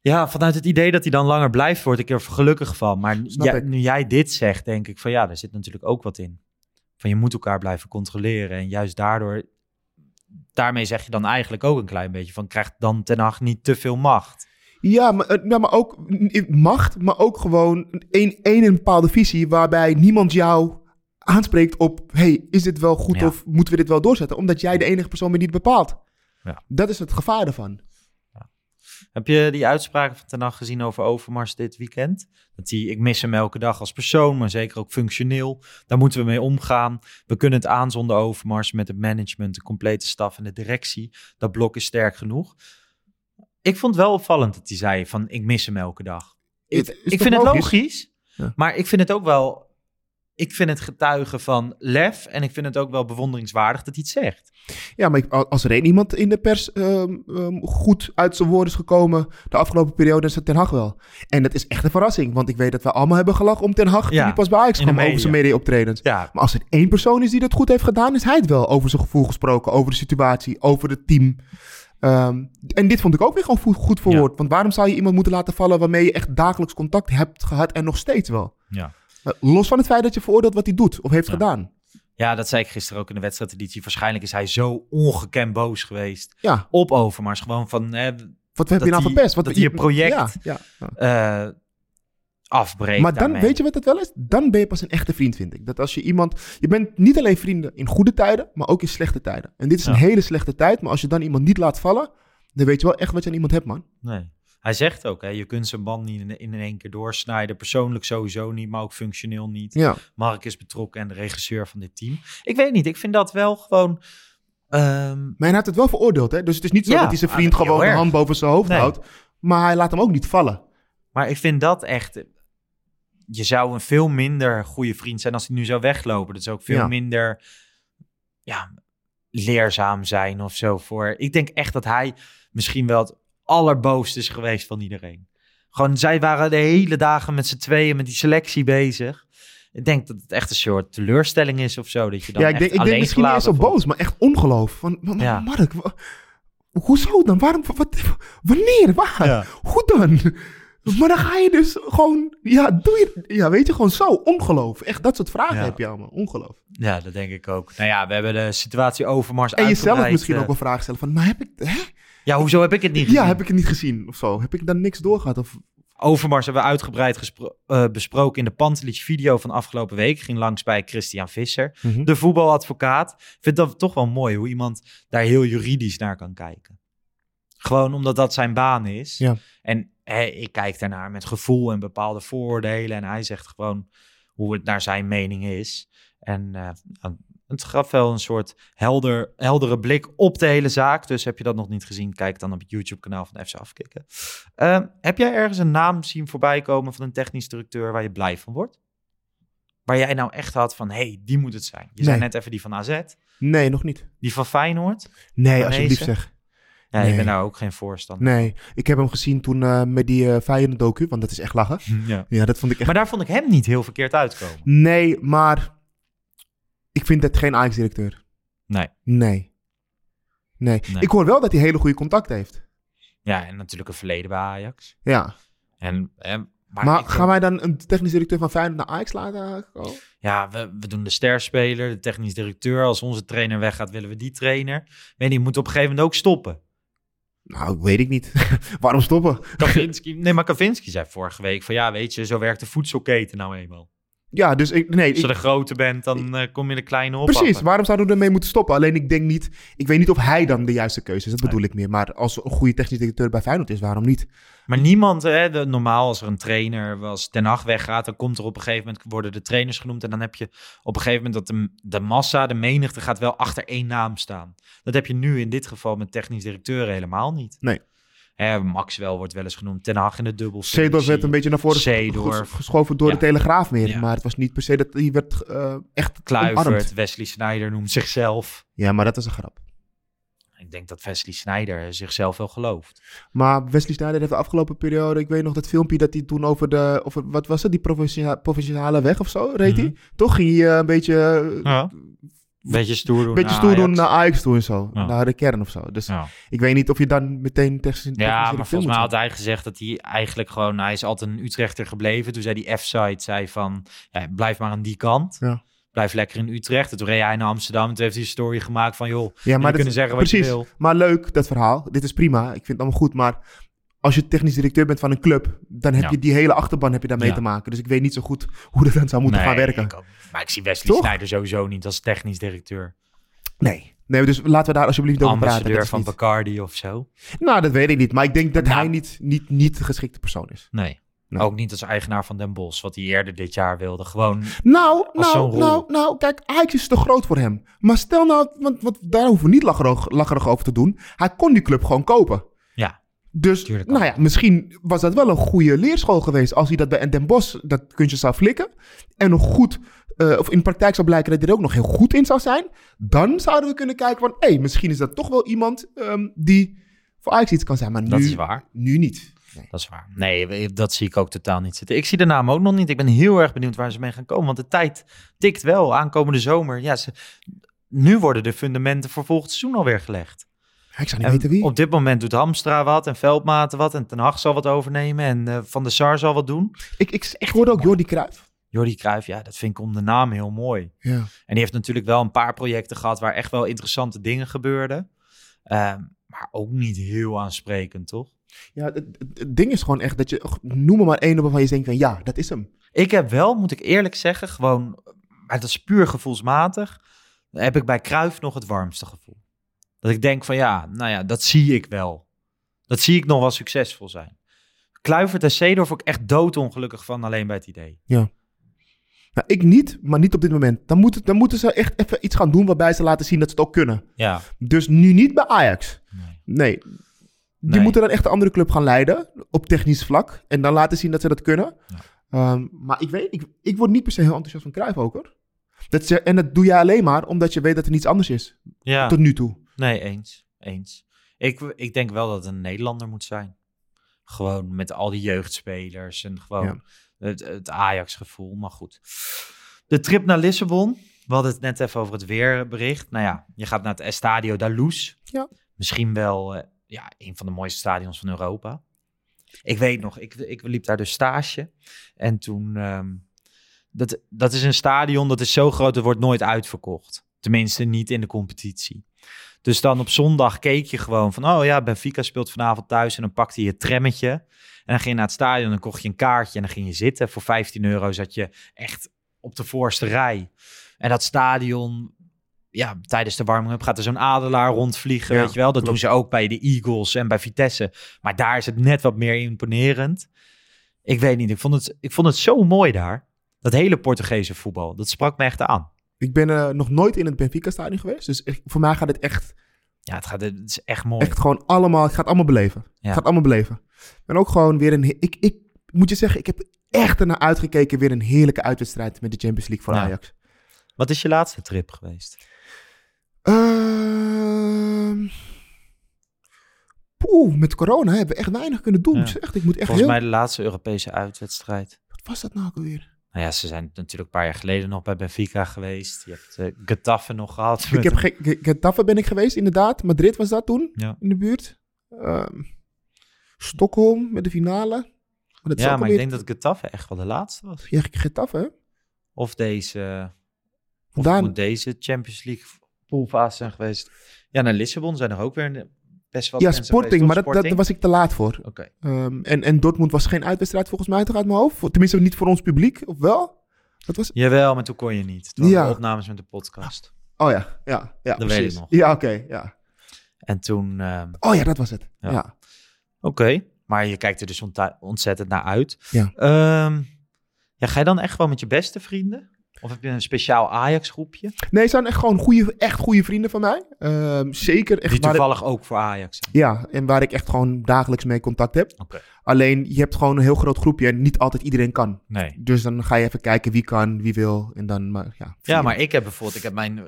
Ja, vanuit het idee dat hij dan langer blijft, word ik er gelukkig van. Maar ja, nu jij dit zegt, denk ik van ja, daar zit natuurlijk ook wat in. Van je moet elkaar blijven controleren. En juist daardoor, daarmee zeg je dan eigenlijk ook een klein beetje van krijgt dan Ten Hag niet te veel macht. Ja, maar, eh, maar ook macht, maar ook gewoon een, een, een bepaalde visie waarbij niemand jou aanspreekt op, hey, is dit wel goed Ja. of moeten we dit wel doorzetten? Omdat jij de enige persoon bent die het bepaalt. Ja. Dat is het gevaar ervan. Heb je die uitspraken van Ten gezien over Overmars dit weekend? Dat hij, ik mis hem elke dag als persoon, maar zeker ook functioneel. Daar moeten we mee omgaan. We kunnen het aan zonder Overmars met het management, de complete staf en de directie. Dat blok is sterk genoeg. Ik vond wel opvallend dat hij zei van, ik mis hem elke dag. Ik, vind het logisch? logisch, Ja. maar ik vind het ook wel... Ik vind het getuigen van lef en ik vind het ook wel bewonderingswaardig dat hij het zegt. Ja, maar ik- als er één iemand in de pers ehm, ehm, goed uit zijn woorden is gekomen de afgelopen periode, is het Ten Hag wel. En dat is echt een verrassing, want ik weet dat we allemaal hebben gelachen om Ten Hag Ja, hij pas bij Ajax kwam over zijn media-optredens. Ja, Maar als er één persoon is die dat goed heeft gedaan, is hij het wel. Over zijn gevoel gesproken, over de situatie, over het team. Ehm, en dit vond ik ook weer gewoon goed, verwoord. Want waarom zou je iemand moeten laten vallen waarmee je echt dagelijks contact hebt gehad en nog steeds wel? ja. Eh, Los van het feit dat je veroordeelt wat hij doet of heeft Ja. gedaan. Ja, dat zei ik gisteren ook in de wedstrijdeditie. Waarschijnlijk is hij zo ongekend boos geweest Ja, op Overmars. Gewoon van wat heb je nou verpest? Wat, dat je project- Ja, ja, afbreekt Maar dan, daarmee. weet je wat het wel is? Dan ben je pas een echte vriend, vind ik. Dat als je iemand... Je bent niet alleen vrienden in goede tijden, maar ook in slechte tijden. En dit is een hele slechte tijd, maar als je dan iemand niet laat vallen, dan weet je wel echt wat je aan iemand hebt, man. Nee. Hij zegt ook, hè, je kunt zijn band niet in, in één keer doorsnijden. Persoonlijk sowieso niet, maar ook functioneel niet. Ja. Mark is betrokken en de regisseur van dit team. Ik weet niet, ik vind dat wel gewoon... ehm, Maar hij heeft het wel veroordeeld, hè? Dus het is niet zo Ja, dat hij zijn ah, vriend is gewoon de hand boven zijn hoofd Nee. houdt. Maar hij laat hem ook niet vallen. maar ik vind dat echt... Je zou een veel minder goede vriend zijn als hij nu zou weglopen. Dat zou ook veel Ja. minder ja, leerzaam zijn of zo. Voor. Ik denk echt dat hij misschien wel het allerboosst is geweest van iedereen. Gewoon, zij waren de hele dagen met z'n tweeën met die selectie bezig. Ik denk dat het echt een soort teleurstelling is of zo. Dat je dan ja, ik echt denk, ik denk misschien niet eens zo boos, maar echt ongeloof. Van, maar, maar Ja. Mark, wa- hoezo dan? Waarom? Wat, wanneer? Waar? Ja. Hoe dan? Maar dan ga je dus gewoon, ja, doe je, ja, weet je, gewoon zo, ongeloof. Echt, dat soort vragen Ja. heb je allemaal, ongeloof. Ja, dat denk ik ook. Nou ja, we hebben de situatie Overmars En jezelf misschien eh, ook wel vragen stellen van, maar heb ik, hè? Ja, hoezo heb ik het niet gezien? Ja, heb ik het niet gezien of zo? Heb ik dan niks doorgehad? Of, Overmars hebben we uitgebreid eh, besproken in de Pantelic video van afgelopen week. Ging langs bij Christian Visser, Mhm. de voetbaladvocaat. Ik vind dat toch wel mooi hoe iemand daar heel juridisch naar kan kijken. Gewoon omdat dat zijn baan is. Ja. En ik kijk daarnaar met gevoel en bepaalde vooroordelen. En hij zegt gewoon hoe het naar zijn mening is. En eh, het gaf wel een soort helder, heldere blik op de hele zaak. Dus heb je dat nog niet gezien, kijk dan op het YouTube-kanaal van FC Afkikken. Eh, heb jij ergens een naam zien voorbij komen van een technisch directeur waar je blij van wordt? Waar jij nou echt had van, hé, hey, die moet het zijn. Je zei net even die van AZ, nee, nog niet. die van Feyenoord. Nee, Van alsjeblieft zeg. Ja, ik Nee. ben daar ook geen voorstander Nee, ik heb hem gezien toen eh, met die eh Feyenoord docu, want dat is echt lachen. (laughs) Ja. Ja, dat vond ik echt... Maar daar vond ik hem niet heel verkeerd uitkomen. Nee, maar ik vind het geen Ajax-directeur. Nee. Nee. nee. Nee. Ik hoor wel dat hij hele goede contact heeft. Ja, en natuurlijk een verleden bij Ajax. Ja. En, eh, maar gaan denk- wij dan een technisch directeur van Feyenoord naar Ajax laten komen? Ja, we, we doen de sterspeler, de technisch directeur. Als onze trainer weggaat, willen we die trainer. Weet je, moet op een gegeven moment ook stoppen. Nou, weet ik niet. (laughs) Waarom stoppen? Kavinski, nee, maar Kavinski zei vorige week van ja, weet je, zo werkt de voedselketen nou eenmaal. Ja, dus ik, nee, Als je ik- de grote bent, dan eh, kom je de kleine op. precies. Waarom zouden we ermee moeten stoppen? Alleen ik denk niet, ik weet niet of hij dan de juiste keuze is. Dat Nee. bedoel ik meer. Maar als een goede technisch directeur bij Feyenoord is, waarom niet? Maar niemand, hè, de, normaal als er een trainer, als Den Haag weggaat, dan komt er op een gegeven moment, worden de trainers genoemd. En dan heb je op een gegeven moment dat de, de massa, de menigte gaat wel achter één naam staan. Dat heb je nu in dit geval met technisch directeuren helemaal niet. Nee. Hè, Maxwell wordt wel eens genoemd, Ten Hag in de dubbel. Seedorf werd een beetje naar voren Seedorf. geschoven door Ja. de Telegraaf meer. Ja. Maar het was niet per se dat hij werd eh, echt Kluivert, omarmd. Wesley Sneijder noemt zichzelf. Ja, maar dat is een grap. Ik denk dat Wesley Sneijder zichzelf wel gelooft. Maar Wesley Sneijder heeft de afgelopen periode, ik weet nog dat filmpje dat hij toen over de, over, wat was het, die provinciale weg of zo, reed hij? Mhm. Toch ging hij eh, een beetje, eh, Ja. Beetje stoer doen. beetje naar stoer doen naar Ajax toe en zo, Ja. naar de kern of zo. Dus Ja. ik weet niet of je dan meteen tegen Ja, maar volgens mij had hij gezegd dat hij eigenlijk gewoon... Hij is altijd een Utrechter gebleven. Toen zei die F-site zei van... Ja, blijf maar aan die kant. Ja. Blijf lekker in Utrecht. En toen reed hij naar Amsterdam. En toen heeft hij een story gemaakt van... joh, Ja, jullie maar dat- kunnen zeggen wat precies. je wil. Maar leuk, dat verhaal. Dit is prima. Ik vind het allemaal goed. Maar als je technisch directeur bent van een club, dan heb Ja. je die hele achterban heb je daarmee Ja. te maken. Dus ik weet niet zo goed (laughs) hoe dat dan zou moeten Nee, gaan werken. ik ook. Maar ik zie Wesley Toch? Sneijder sowieso niet als technisch directeur. Nee. Nee, dus laten we daar alsjeblieft over praten. Ambassadeur van niet- Bacardi of zo. Nou, dat weet ik niet. Maar ik denk dat Nou. hij niet, niet, niet de geschikte persoon is. Nee. Ook niet als eigenaar van Den Bosch, wat hij eerder dit jaar wilde. Gewoon, Nou, nou, nou, nou, kijk, Ajax is te groot voor hem. Maar stel nou, want, want daar hoeven we niet lacherig, lacherig over te doen. Hij kon die club gewoon kopen. Dus, nou ja, misschien was dat wel een goede leerschool geweest. Als hij dat bij Den Bosch, dat kunstje zou flikken. En nog goed, eh, of in de praktijk zou blijken dat hij er ook nog heel goed in zou zijn. Dan zouden we kunnen kijken van, hé, hey, misschien is dat toch wel iemand ehm, die voor Ajax iets kan zijn. Maar nu, dat is waar. nu niet. Dat is waar. Nee, dat zie ik ook totaal niet zitten. Ik zie de naam ook nog niet. Ik ben heel erg benieuwd waar ze mee gaan komen. Want de tijd tikt wel. Aankomende zomer. Ja, ze, nu worden de fundamenten voor volgend seizoen alweer gelegd. Ik zou niet En weten wie. op dit moment doet Hamstra wat en Veldmaten wat. En Ten Hag zal wat overnemen. En eh, Van der Sar zal wat doen. Ik, ik, ik hoorde ook Jordi Cruijff. Jordi Cruijff, ja, dat vind ik om de naam heel mooi. Ja. En die heeft natuurlijk wel een paar projecten gehad waar echt wel interessante dingen gebeurden. Ehm, maar ook niet heel aansprekend, toch? Ja, het, ding is gewoon echt dat je, noem er maar één waarvan je denkt van, ja, dat is hem. Ik heb wel, moet ik eerlijk zeggen, gewoon, maar dat is puur gevoelsmatig, heb ik bij Cruijff nog het warmste gevoel. Dat ik denk van ja, nou ja, dat zie ik wel. Dat zie ik nog wel succesvol zijn. Kluivert en Seedorf ook echt doodongelukkig van alleen bij het idee. Nou, ik niet, maar niet op dit moment. Dan, moet, dan moeten ze echt even iets gaan doen waarbij ze laten zien dat ze het ook kunnen. Ja, Dus nu niet bij Ajax. Nee. Nee. Die Nee. moeten dan echt een andere club gaan leiden op technisch vlak. En dan laten zien dat ze dat kunnen. Ehm, maar ik weet, ik, ik word niet per se heel enthousiast van Cruijff ook hoor. Dat ze, en dat doe je alleen maar omdat je weet dat er niets anders is. ja. Tot nu toe. Nee, eens, eens. Ik, ik denk wel dat het een Nederlander moet zijn. Gewoon met al die jeugdspelers en gewoon Ja. het, het Ajax-gevoel. Maar goed. De trip naar Lissabon. We hadden het net even over het weerbericht. Nou ja, je gaat naar het Estadio da Luz. Ja. Misschien wel eh, ja, een van de mooiste stadions van Europa. Ik weet nog, ik, ik liep daar dus stage. En toen... ehm, dat, dat is een stadion dat is zo groot, het wordt nooit uitverkocht. Tenminste, niet in de competitie. Dus dan op zondag keek je gewoon van... oh ja, Benfica speelt vanavond thuis... en dan pakte je het trammetje... en dan ging je naar het stadion... en dan kocht je een kaartje en dan ging je zitten. Voor 15 euro zat je echt op de voorste rij. En dat stadion... Ja, tijdens de warming-up gaat er zo'n adelaar rondvliegen, Ja, weet je wel. Dat klopt. doen ze ook bij de Eagles en bij Vitesse. Maar daar is het net wat meer imponerend. Ik weet niet, ik vond het, ik vond het zo mooi daar. Dat hele Portugese voetbal, dat sprak me echt aan. Ik ben eh, nog nooit in het Benfica-stadion geweest. Dus echt- voor mij gaat het echt, Ja, het, gaat, het is echt mooi. echt gewoon allemaal... Ik ga het allemaal beleven. Ja. Ik ga het allemaal beleven. En ook gewoon weer een... Ik, ik moet je zeggen, ik heb echt ernaar uitgekeken. Weer een heerlijke uitwedstrijd met de Champions League voor Ja. Ajax. Wat is je laatste trip geweest? Poeh, met corona hebben we echt weinig kunnen doen. Ja. Zeg, ik moet echt Volgens heel... mij de laatste Europese uitwedstrijd. Wat was dat nou alweer? Nou ja, ze zijn natuurlijk een paar jaar geleden nog bij Benfica geweest. Je hebt uh, Getafe nog gehad. Ik heb ge- ge- Getafe ben ik geweest, inderdaad. Madrid was dat toen, Ja. in de buurt. Ehm Stockholm met de finale. Maar dat Ja, maar ik denk dat Getafe echt wel de laatste was. Ja, Getafe? Of deze, of moet deze Champions League poolfase zijn geweest. Ja, naar Lissabon zijn er ook weer best wel Ja, Sporting, maar dat, dat, daar was ik te laat voor. Oké. Ehm, en, en Dortmund was geen uitwedstrijd volgens mij toch uit mijn hoofd? Tenminste niet voor ons publiek, of wel? Dat was... Jawel, maar toen kon je niet. Toen Ja. opnames met de podcast. Oh ja, ja, ja, Dat weet precies. ik nog. Ja, oké, ja. En toen... ehm, Oh ja, dat was het. Ja. Ja. Oké, maar je kijkt er dus ontzettend naar uit. Ja. Ehm, ja, ga je dan echt gewoon met je beste vrienden? Of heb je een speciaal Ajax-groepje? Nee, het zijn echt gewoon goede, echt goede vrienden van mij. Ehm, zeker echt Die ik- toevallig ook voor Ajax zijn. Ja, en waar ik echt gewoon dagelijks mee contact heb. Oké. Alleen, je hebt gewoon een heel groot groepje en niet altijd iedereen kan. Nee. Dus dan ga je even kijken wie kan, wie wil. En dan, maar ja. Ja, maar ik heb bijvoorbeeld, ik heb mijn,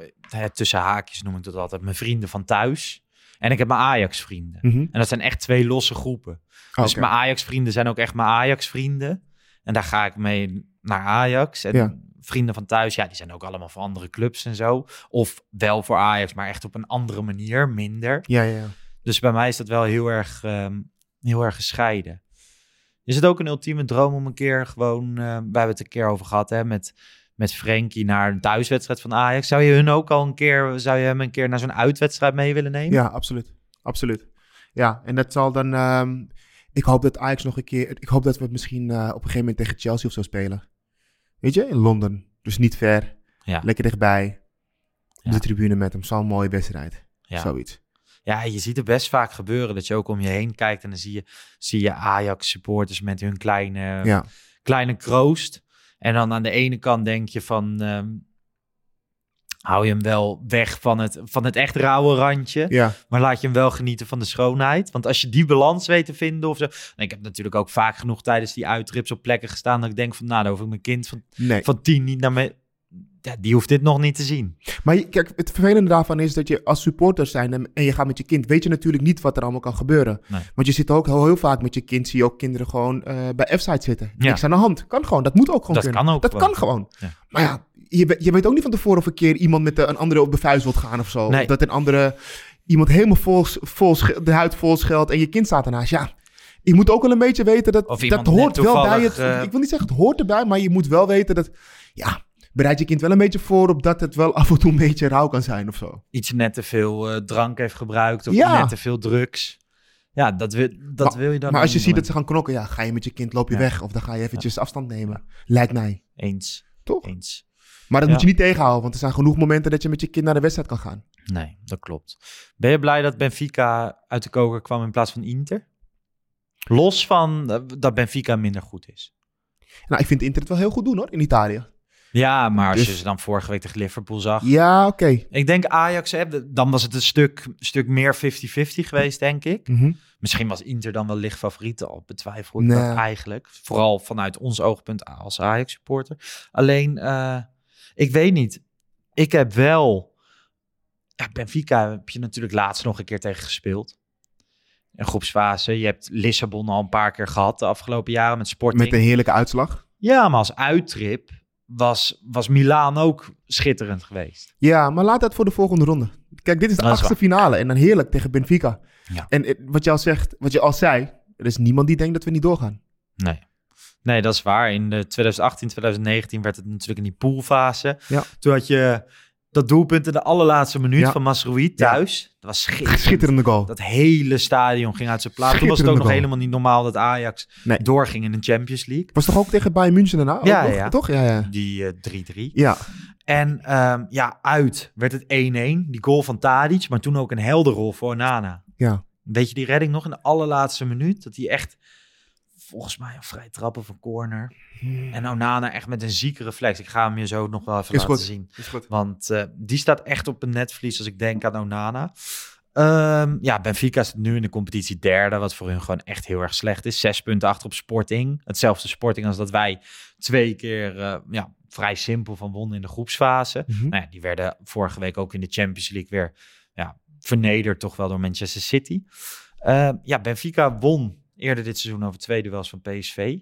tussen haakjes noem ik dat altijd, mijn vrienden van thuis. En ik heb mijn Ajax-vrienden. Mhm. En dat zijn echt twee losse groepen. Dus Oké. mijn Ajax-vrienden zijn ook echt mijn Ajax-vrienden. En daar ga ik mee naar Ajax. En Ja. Vrienden van thuis, ja, die zijn ook allemaal van andere clubs en zo. Of wel voor Ajax, maar echt op een andere manier, minder. Ja, ja. Dus bij mij is dat wel heel erg, ehm, heel erg gescheiden. Is het ook een ultieme droom om een keer gewoon, eh, wij hebben het een keer over gehad, hè, met, met Frenkie naar een thuiswedstrijd van Ajax. Zou je hun ook al een keer, zou je hem een keer naar zo'n uitwedstrijd mee willen nemen? Ja, absoluut. Absoluut. Ja, en dat zal dan... ehm, ik hoop dat Ajax nog een keer... Ik hoop dat we het misschien eh, op een gegeven moment tegen Chelsea of zo spelen. Weet je, in Londen. Dus niet ver. Ja. Lekker dichtbij. op de tribune met hem. Zo'n mooie wedstrijd. Zoiets. Ja, je ziet het best vaak gebeuren dat je ook om je heen kijkt en dan zie je, zie je Ajax supporters met hun kleine, kleine kroost. En dan aan de ene kant denk je van, ehm, hou je hem wel weg van het, van het echt rauwe randje. Ja. Maar laat je hem wel genieten van de schoonheid. Want als je die balans weet te vinden of zo. Ik heb natuurlijk ook vaak genoeg tijdens die uittrips op plekken gestaan dat ik denk van, nou, dan hoef ik mijn kind van, Nee. van tien niet naar me. Ja, die hoeft dit nog niet te zien. Maar kijk, het vervelende daarvan is dat je als supporter zijn en, je gaat met je kind, weet je natuurlijk niet wat er allemaal kan gebeuren. Nee. Want je zit ook heel, heel vaak met je kind, zie je ook kinderen gewoon eh, bij F-site zitten. Ja. Niks aan de hand. Kan gewoon. Dat moet ook gewoon Dat kunnen. kan ook Dat kan gewoon. Ja. Maar ja, je, je weet ook niet van tevoren of een keer iemand met de- een andere op de vuist wilt gaan of zo. Nee. Dat een andere, iemand helemaal vol, vol, de huid vol scheldt en je kind staat ernaast. Ja, je moet ook wel een beetje weten dat dat hoort wel bij het. eh, Ik wil niet zeggen het hoort erbij, maar je moet wel weten dat, ja, bereid je kind wel een beetje voor op dat het wel af en toe een beetje rauw kan zijn of zo. iets net te veel eh, drank heeft gebruikt of Ja. net te veel drugs. Ja, dat wil, dat maar, wil je dan Maar als je ziet dat ze gaan knokken, ja, ga je met je kind, loop je Ja. weg. Of dan ga je eventjes afstand nemen. Lijkt mij. Eens. Toch? Eens. Maar dat Ja. moet je niet tegenhouden, want er zijn genoeg momenten dat je met je kind naar de wedstrijd kan gaan. Nee, dat klopt. Ben je blij dat Benfica uit de koker kwam in plaats van Inter? Los van eh, dat Benfica minder goed is. Nou, ik vind Inter het wel heel goed doen hoor, in Italië. Ja, maar als Dus- je ze dan vorige week tegen Liverpool zag. Ja, oké. Ik denk Ajax, dan was het een stuk, stuk meer 50-50 geweest, denk ik. Mhm. Misschien was Inter dan wel licht favoriet, al betwijfel ik Nee. dat eigenlijk. Vooral vanuit ons oogpunt als Ajax-supporter. Alleen, eh, ik weet niet. Ik heb wel... Ja, Benfica heb je natuurlijk laatst nog een keer tegen gespeeld. Een groepsfase. Je hebt Lissabon al een paar keer gehad de afgelopen jaren met Sporting. Met een heerlijke uitslag. Ja, maar als uittrip was, was Milaan ook schitterend geweest. Ja, maar laat dat voor de volgende ronde. Kijk, dit is de Dat is achtste finale en dan heerlijk tegen Benfica. Ja. En eh, wat je al zegt, wat je al zei, er is niemand die denkt dat we niet doorgaan. Nee. Nee, dat is waar. In de 2018, 2019 werd het natuurlijk in die poolfase. Ja. Toen had je dat doelpunt in de allerlaatste minuut Ja. van Masroui thuis. Dat was schitterend. Schitterende goal. Dat hele stadion ging uit zijn plaat. Toen was het ook nog goal. helemaal niet normaal dat Ajax Nee. doorging in de Champions League. Was toch ook tegen Bayern München daarna? Ja, ja. Toch? Ja, ja. Die eh, 3-3. Ja, En ehm, ja, uit werd het 1-1. Die goal van Tadic, maar toen ook een helderrol voor Nana. ja. Weet je die redding nog in de allerlaatste minuut? Dat hij echt, volgens mij, een vrij trappen van corner. En Onana echt met een zieke reflex. Ik ga hem je zo nog wel even Is laten goed. zien. Is goed. Want eh, die staat echt op een netvlies als ik denk aan Onana. Ehm, ja, Benfica is nu in de competitie derde, wat voor hun gewoon echt heel erg slecht is. Zes punten achter op Sporting. Hetzelfde Sporting als dat wij twee keer eh, ja, vrij simpel van wonnen in de groepsfase. Mhm. Nou ja, die werden vorige week ook in de Champions League weer ja, vernederd toch wel door Manchester City. Eh, ja, Benfica won eerder dit seizoen over twee duels van PSV.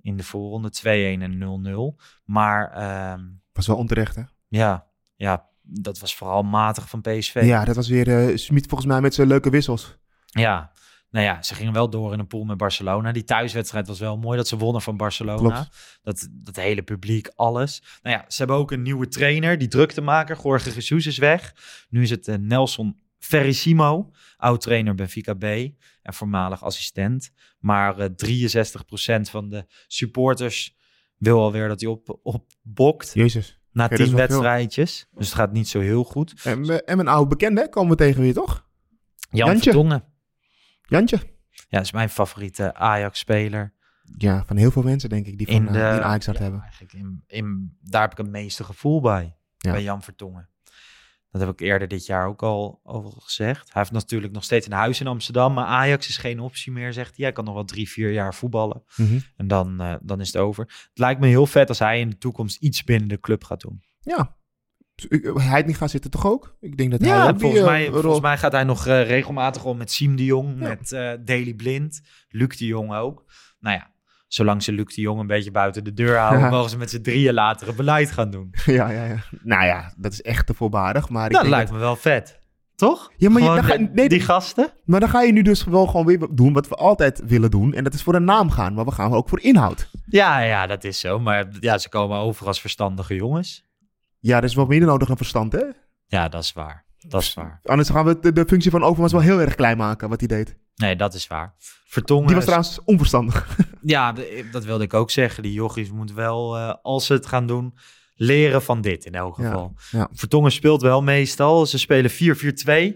In de voorronde 2-1 en 0-0. Maar ehm, Was wel onterecht, hè? ja, ja, dat was vooral matig van PSV. Ja, dat was weer eh Smit volgens mij met zijn leuke wissels. Ja, nou ja, ze gingen wel door in een pool met Barcelona. Die thuiswedstrijd was wel mooi dat ze wonnen van Barcelona. Klopt. Dat, dat hele publiek, alles. Nou ja, ze hebben ook een nieuwe trainer, die druktemaker. Jorge Jesus is weg. Nu is het eh, Nelson Ferrissimo, oud-trainer Benfica B en voormalig assistent. Maar eh 63% van de supporters wil alweer dat hij op, opbokt Jezus. na is tien wedstrijdjes. Dus het gaat niet zo heel goed. En, en mijn oude bekende komen we tegen weer, toch? Jan Jantje. Vertongen. Jantje. Ja, dat is mijn favoriete Ajax-speler. Ja, van heel veel mensen denk ik die van in eh, de die een Ajax ja, hebben. Eigenlijk in, in, daar heb ik het meeste gevoel bij. Ja. Bij Jan Vertongen. Dat heb ik eerder dit jaar ook al over gezegd. Hij heeft natuurlijk nog steeds een huis in Amsterdam, maar Ajax is geen optie meer, zegt hij. Hij kan nog wel drie, vier jaar voetballen. Mhm. En dan, eh, dan is het over. Het lijkt me heel vet als hij in de toekomst iets binnen de club gaat doen. Ja. Niet gaan zitten toch ook? Ik denk dat hij Ja, die, volgens, eh, mij, volgens mij gaat hij nog eh, regelmatig om met Siem de Jong, Ja. met eh Daley Blind, Luc de Jong ook. Nou ja, zolang ze Luc de Jong een beetje buiten de deur houden, Ja. mogen ze met z'n drieën later het beleid gaan doen. (laughs) ja, ja, ja. Nou ja, dat is echt te voorbarig. Maar, ik dat lijkt me wel vet. Toch? Ja, maar je- dan ga- nee, die gasten? maar dan ga je nu dus wel gewoon weer doen wat we altijd willen doen. En dat is voor een naam gaan. Maar we gaan ook voor inhoud. Ja, ja, dat is zo. Maar ja, ze komen over als verstandige jongens. Ja, er is wat meer nodig dan verstand, hè? Ja, dat is waar. Dat is waar. Anders gaan we de, de functie van Overmars wel heel erg klein maken, wat hij deed. Nee, dat is waar. Vertongen... Die was trouwens onverstandig. Ja, dat wilde ik ook zeggen. Die jochies moeten wel, eh, als ze het gaan doen, leren van dit in elk geval. ja. Vertongen speelt wel meestal. Ze spelen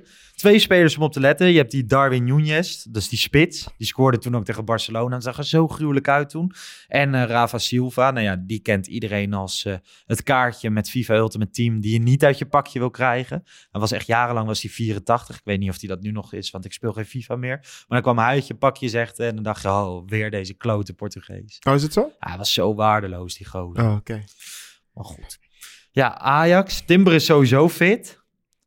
4-4-2. Twee spelers om op te letten. Je hebt die Darwin Núñez, dus die spits. Die scoorde toen ook tegen Barcelona. Dat zag er zo gruwelijk uit toen. En eh, Rafa Silva, nou ja, die kent iedereen als eh, het kaartje met FIFA Ultimate Team... die je niet uit je pakje wil krijgen. Hij was echt jarenlang was hij 84. Ik weet niet of hij dat nu nog is, want ik speel geen FIFA meer. Maar dan kwam hij uit je pakje, zegt en dan dacht je... oh, weer deze klote Portugees. Oh, is het zo? Ja, hij was zo waardeloos, die gozer. Oh, oké. Maar goed. Ja, Ajax. Timber is sowieso fit.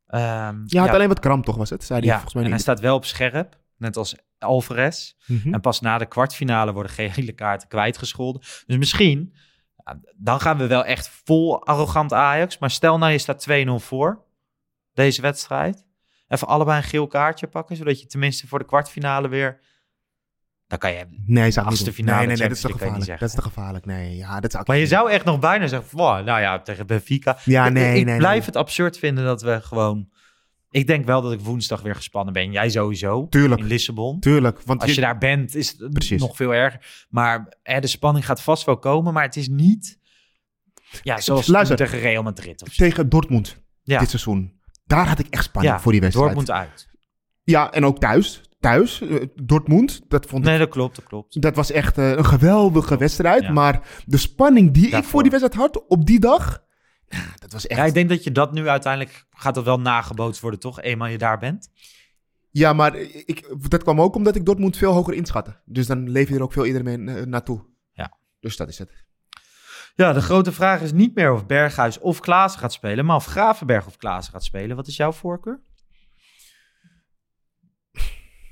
Ehm, Je had alleen wat kramp, toch, was het? Zei hij ja, volgens mij en hij staat wel op scherp. Net als Alvarez. Mhm. En pas na de kwartfinale worden gele kaarten kwijtgescholden. Dus misschien, ja, dan gaan we wel echt vol arrogant Ajax. Maar stel nou je staat 2-0 voor deze wedstrijd. Even allebei een geel kaartje pakken. Zodat je tenminste voor de kwartfinale weer... Dan kan je... Nee, zou achtste finale Nee, nee, nee, dat is te gevaarlijk. Dat is te gevaarlijk. Nee, ja, dat zou Maar je niet zou echt nog bijna zeggen, wow, nou ja, tegen Benfica. Ja, Ik- nee, ik, nee, blijf nee. het absurd vinden dat we gewoon... Ik denk wel dat ik woensdag weer gespannen ben. Jij sowieso. Tuurlijk. In Lissabon. Tuurlijk. Want Als je daar bent, is het Precies. nog veel erger. Maar hè, de spanning gaat vast wel komen. Maar het is niet... Ja, zoals Luister. tegen Real Madrid of tegen Dortmund Ja. dit seizoen. Daar had ik echt spanning Ja, voor die wedstrijd. Dortmund uit. Ja, en ook thuis. Thuis. eh, Dortmund. Dat vond ik Nee, dat klopt, dat klopt. Dat was echt eh, een geweldige wedstrijd. Ja. Maar de spanning die ik voor die wedstrijd had op die dag. Nou, dat was echt. Ja, ik denk dat je dat nu uiteindelijk... Gaat dat wel nagebootst worden, toch? Eenmaal je daar bent. Ja, maar ik, dat kwam ook omdat ik Dortmund veel hoger inschatte. Dus dan leef je er ook veel eerder mee eh, naartoe. Ja. Dus dat is het. Ja, de grote vraag is niet meer of Berghuis of Klaassen gaat spelen, maar of Gravenberg of Klaassen gaat spelen. Wat is jouw voorkeur?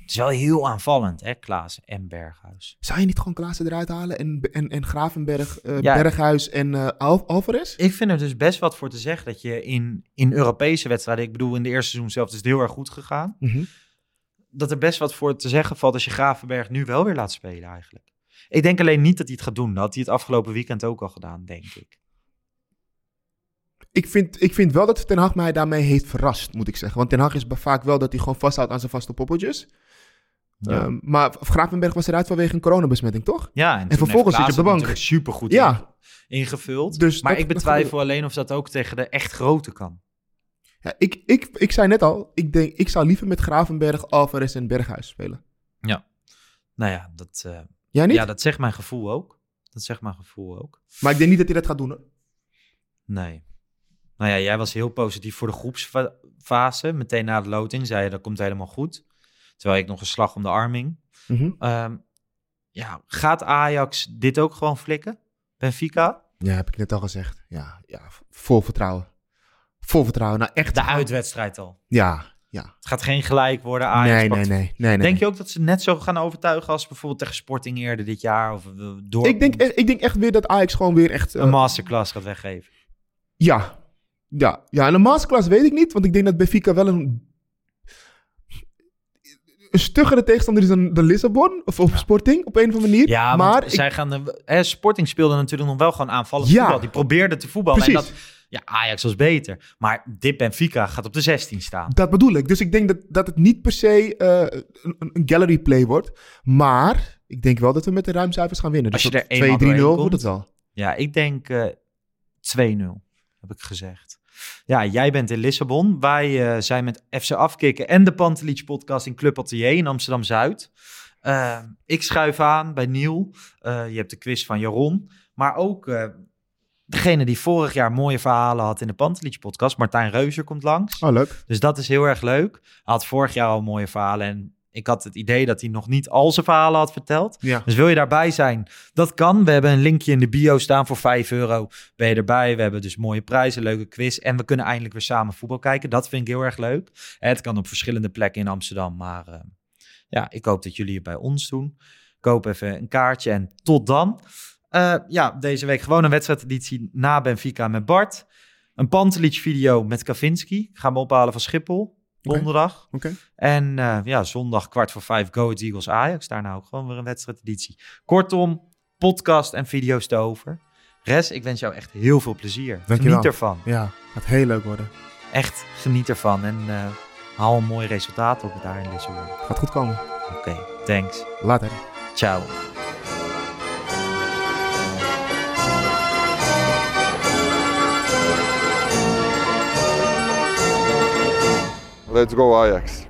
Het is wel heel aanvallend, hè, Klaassen en Berghuis. Zou je niet gewoon Klaassen eruit halen en, en, en Gravenberg, Ja. Berghuis en Al Alvarez? Ik vind er dus best wat voor te zeggen dat je in, in Europese wedstrijden, ik bedoel in de eerste seizoen zelf is het heel erg goed gegaan, Mhm. dat er best wat voor te zeggen valt als je Gravenberg nu wel weer laat spelen eigenlijk. Ik denk alleen niet dat hij het gaat doen. Dat had hij het afgelopen weekend ook al gedaan, denk ik. Ik vind, ik vind wel dat Ten Hag mij daarmee heeft verrast, moet ik zeggen. Want Ten Hag is vaak wel dat hij gewoon vasthoudt aan zijn vaste poppeltjes. Ja. Ehm, maar Gravenberg was eruit vanwege een coronabesmetting, toch? Ja, En vervolgens zit je op de bank. Super goed Ja. ingevuld. Dus maar ik dat betwijfel alleen of dat ook tegen de echt grote kan. Ja, ik, ik, ik zei net al, ik, denk, ik zou liever met Gravenberg, Alvarez en Berghuis spelen. Ja. Nou ja, dat, eh, Jij niet? ja, dat zegt mijn gevoel ook. Dat zegt mijn gevoel ook. Maar ik denk niet dat hij dat gaat doen. hoor. Nee. Nou ja, jij was heel positief voor de groepsfase. Meteen na de loting zei je dat komt helemaal goed. Terwijl ik nog een slag om de arming. Mhm. Ehm, ja, gaat Ajax dit ook gewoon flikken? Benfica? Ja, heb ik net al gezegd. Ja, ja, vol vertrouwen. Vol vertrouwen. Nou, echt. De uitwedstrijd al. Ja, ja. Het gaat geen gelijk worden. Ajax Nee, nee, nee, nee, nee. Denk je ook dat ze net zo gaan overtuigen als bijvoorbeeld tegen Sporting eerder dit jaar? Of eh, door Ik denk, echt- ik denk echt weer dat Ajax gewoon weer echt... eh, een masterclass gaat weggeven? ja. Ja. Ja, en een masterclass weet ik niet. Want ik denk dat Benfica wel een... Een stuggere tegenstander is dan de Lissabon. Of, of Sporting, op een of andere manier. Ja, maar ik- zij gaan de, hè, Sporting speelde natuurlijk nog wel gewoon aanvallend Ja. voetbal. Die probeerde te voetballen. En Precies. dat, ja, Ajax was beter. Maar dit Benfica gaat op de 16 staan. Dat bedoel ik. Dus ik denk dat, dat het niet per se eh, een, een gallery play wordt. Maar ik denk wel dat we met de ruimcijfers gaan winnen. Als Dus je er tot eenmaal 2-3-0 doorheen wordt het wel. Ja, ik denk eh 2-0, heb ik gezegd. Ja, jij bent in Lissabon. Wij eh, zijn met FC Afkikken en de Pantelich podcast in Club Atelier in Amsterdam-Zuid. Eh, ik schuif aan bij Niel. Eh, je hebt de quiz van Jaron. Maar ook degene die vorig jaar mooie verhalen had in de Pantelich podcast. Martijn Reuzer komt langs. Oh, leuk. Dus dat is heel erg leuk. Hij had vorig jaar al mooie verhalen en ik had het idee dat hij nog niet al zijn verhalen had verteld. Ja. Dus wil je daarbij zijn? Dat kan. We hebben een linkje in de bio staan voor 5 euro. Ben je erbij? We hebben dus mooie prijzen, leuke quiz. En we kunnen eindelijk weer samen voetbal kijken. Dat vind ik heel erg leuk. Het kan op verschillende plekken in Amsterdam. Maar eh, ja, ik hoop dat jullie het bij ons doen. Koop even een kaartje en tot dan. Eh, ja, deze week gewoon een wedstrijdeditie na Benfica met Bart. Een Pantelic video met Kavinski. Ik ga hem ophalen van Schiphol. Donderdag. Oké. En eh, ja, zondag kwart voor vijf Go Ahead Eagles Ajax. Daarna ook gewoon weer een wedstrijdeditie. Kortom, podcast en video's te over. Res, ik wens jou echt heel veel plezier. Geniet ervan. Ja, gaat heel leuk worden. Echt geniet ervan. En eh, haal een mooi resultaat op daar in Lissabon. Gaat goed komen. Oké, thanks. Later. Ciao. Let's go Ajax.